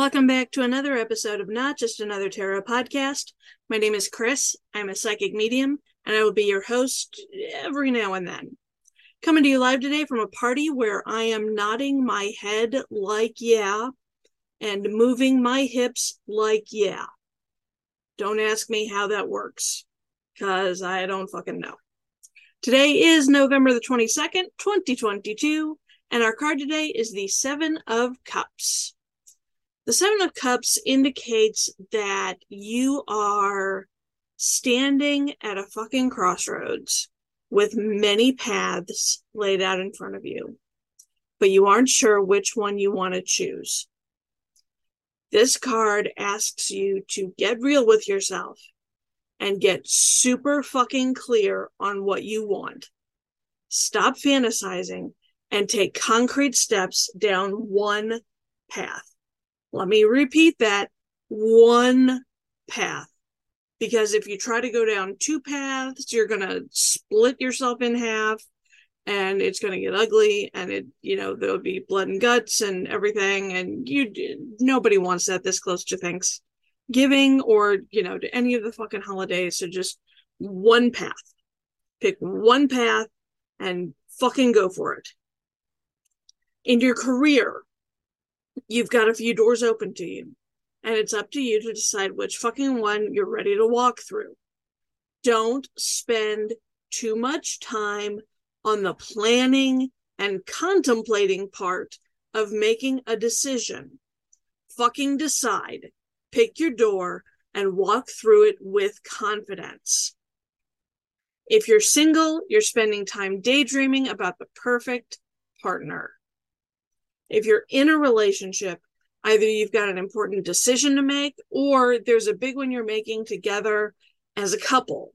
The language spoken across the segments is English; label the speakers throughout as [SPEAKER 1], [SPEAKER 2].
[SPEAKER 1] Welcome back to another episode of Not Just Another Tarot podcast. My name is Chris. I'm a psychic medium, and I will be your host every now and then. Coming to you live today from a party where I am nodding my head like yeah and moving my hips like yeah. Don't ask me how that works because I don't fucking know. Today is November the 22nd, 2022, and our card today is the Seven of Cups. The Seven of Cups indicates that you are standing at a fucking crossroads with many paths laid out in front of you, but you aren't sure which one you want to choose. This card asks you to get real with yourself and get super fucking clear on what you want. Stop fantasizing and take concrete steps down one path. Let me repeat that one path. Because if you try to go down two paths, you're going to split yourself in half and it's going to get ugly and it, you know, there'll be blood and guts and everything. And you, nobody wants that this close to Thanksgiving or, you know, to any of the fucking holidays. So just one path. Pick one path and fucking go for it. In your career, you've got a few doors open to you, and it's up to you to decide which fucking one you're ready to walk through. Don't spend too much time on the planning and contemplating part of making a decision. Fucking decide, pick your door, and walk through it with confidence. If you're single, you're spending time daydreaming about the perfect partner if you're in a relationship, either you've got an important decision to make or there's a big one you're making together as a couple.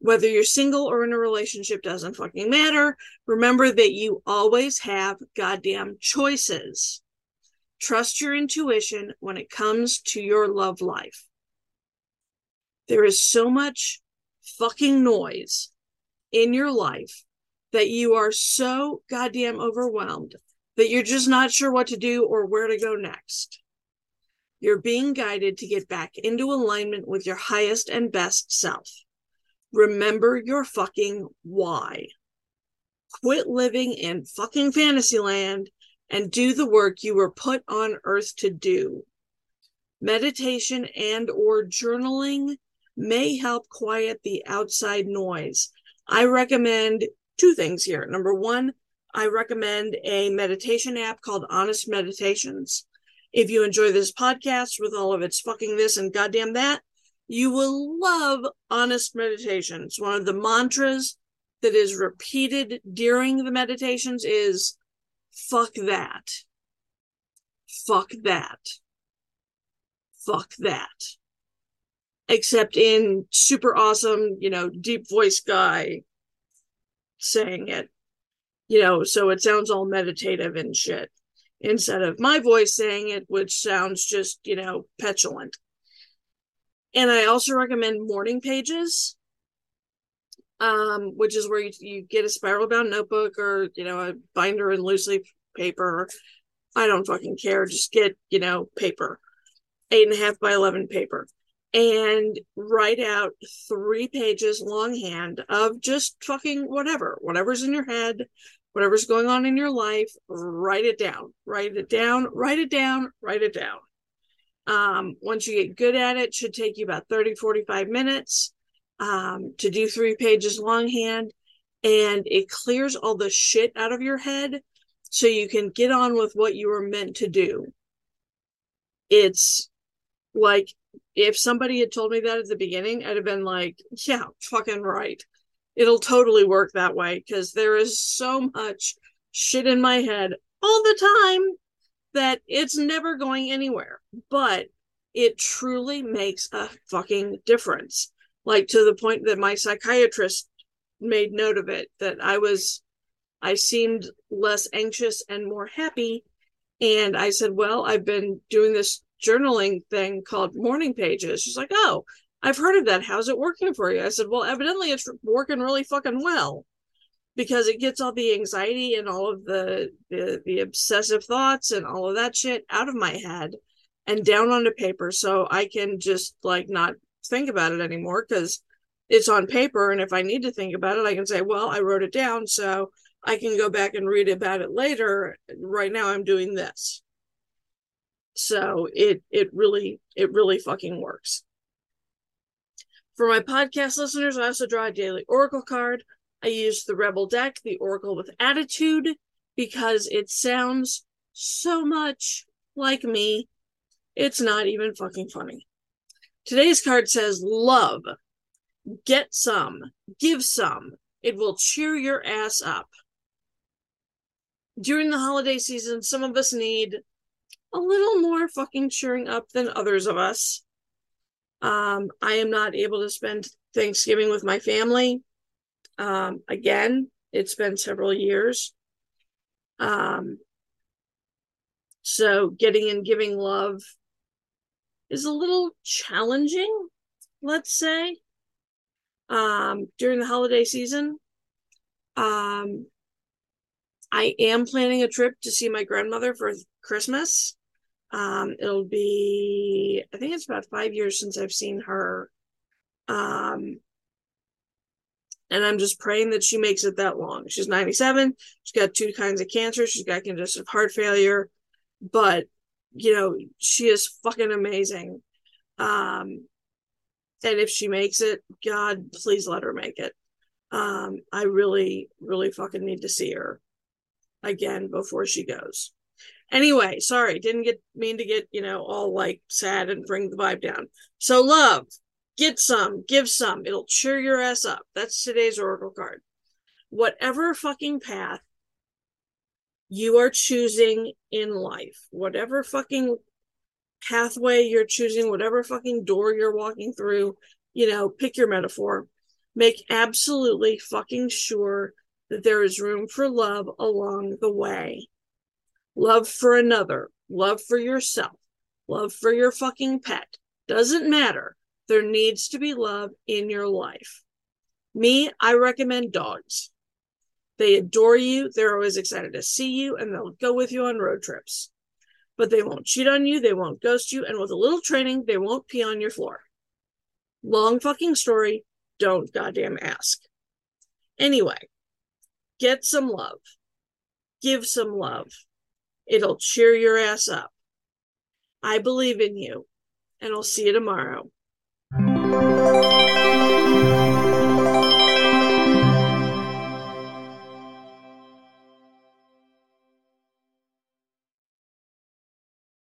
[SPEAKER 1] Whether you're single or in a relationship doesn't fucking matter. Remember that you always have goddamn choices. Trust your intuition when it comes to your love life. There is so much fucking noise in your life that you are so goddamn overwhelmed that you're just not sure what to do or where to go next. You're being guided to get back into alignment with your highest and best self. Remember your fucking why. Quit living in fucking fantasyland and do the work you were put on earth to do. Meditation and or journaling may help quiet the outside noise. I recommend two things here. Number one, I recommend a meditation app called Honest Meditations. If you enjoy this podcast with all of its fucking this and goddamn that, you will love Honest Meditations. One of the mantras that is repeated during the meditations is fuck that. Fuck that. Fuck that. Except in super awesome, you know, deep voice guy saying it you know, so it sounds all meditative and shit instead of my voice saying it, which sounds just, you know, petulant. And I also recommend morning pages, um, which is where you, you get a spiral bound notebook or, you know, a binder and loose leaf paper. I don't fucking care. Just get, you know, paper, eight and a half by 11 paper and write out three pages longhand of just fucking whatever, whatever's in your head, whatever's going on in your life, write it down, write it down, write it down, write it down. Um, once you get good at it, should take you about 30, 45 minutes um, to do three pages longhand. And it clears all the shit out of your head so you can get on with what you were meant to do. It's like if somebody had told me that at the beginning, I'd have been like, yeah, fucking right. It'll totally work that way because there is so much shit in my head all the time that it's never going anywhere, but it truly makes a fucking difference. Like to the point that my psychiatrist made note of it that I was, I seemed less anxious and more happy. And I said, Well, I've been doing this journaling thing called morning pages. She's like, Oh, I've heard of that. How's it working for you? I said, Well, evidently it's working really fucking well because it gets all the anxiety and all of the, the the obsessive thoughts and all of that shit out of my head and down onto paper so I can just like not think about it anymore because it's on paper and if I need to think about it I can say well I wrote it down so I can go back and read about it later right now I'm doing this so it it really it really fucking works for my podcast listeners I also draw a daily oracle card I use the Rebel deck, the Oracle with Attitude, because it sounds so much like me. It's not even fucking funny. Today's card says love. Get some, give some. It will cheer your ass up. During the holiday season, some of us need a little more fucking cheering up than others of us. Um, I am not able to spend Thanksgiving with my family um, again, it's been several years. Um, so getting and giving love is a little challenging, let's say, um, during the holiday season. Um, I am planning a trip to see my grandmother for Christmas. Um, it'll be, I think it's about five years since I've seen her. Um, and I'm just praying that she makes it that long. She's 97. She's got two kinds of cancer. She's got congestive heart failure, but you know she is fucking amazing. Um, and if she makes it, God, please let her make it. Um, I really, really fucking need to see her again before she goes. Anyway, sorry, didn't get mean to get you know all like sad and bring the vibe down. So love, Get some, give some. It'll cheer your ass up. That's today's Oracle card. Whatever fucking path you are choosing in life, whatever fucking pathway you're choosing, whatever fucking door you're walking through, you know, pick your metaphor. Make absolutely fucking sure that there is room for love along the way. Love for another, love for yourself, love for your fucking pet. Doesn't matter. There needs to be love in your life. Me, I recommend dogs. They adore you. They're always excited to see you and they'll go with you on road trips. But they won't cheat on you. They won't ghost you. And with a little training, they won't pee on your floor. Long fucking story. Don't goddamn ask. Anyway, get some love. Give some love. It'll cheer your ass up. I believe in you, and I'll see you tomorrow.